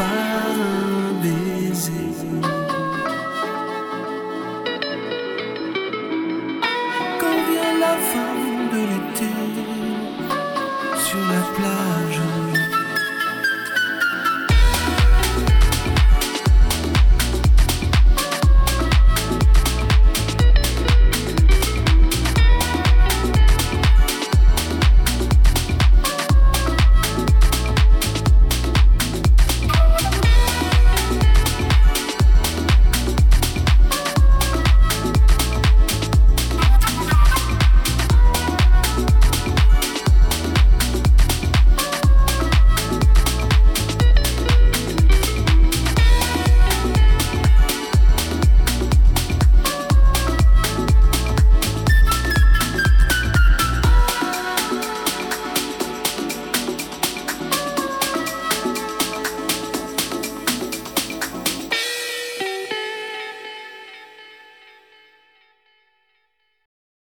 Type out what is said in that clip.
par un baiser. Quand vient la fin de l'été, sur la plage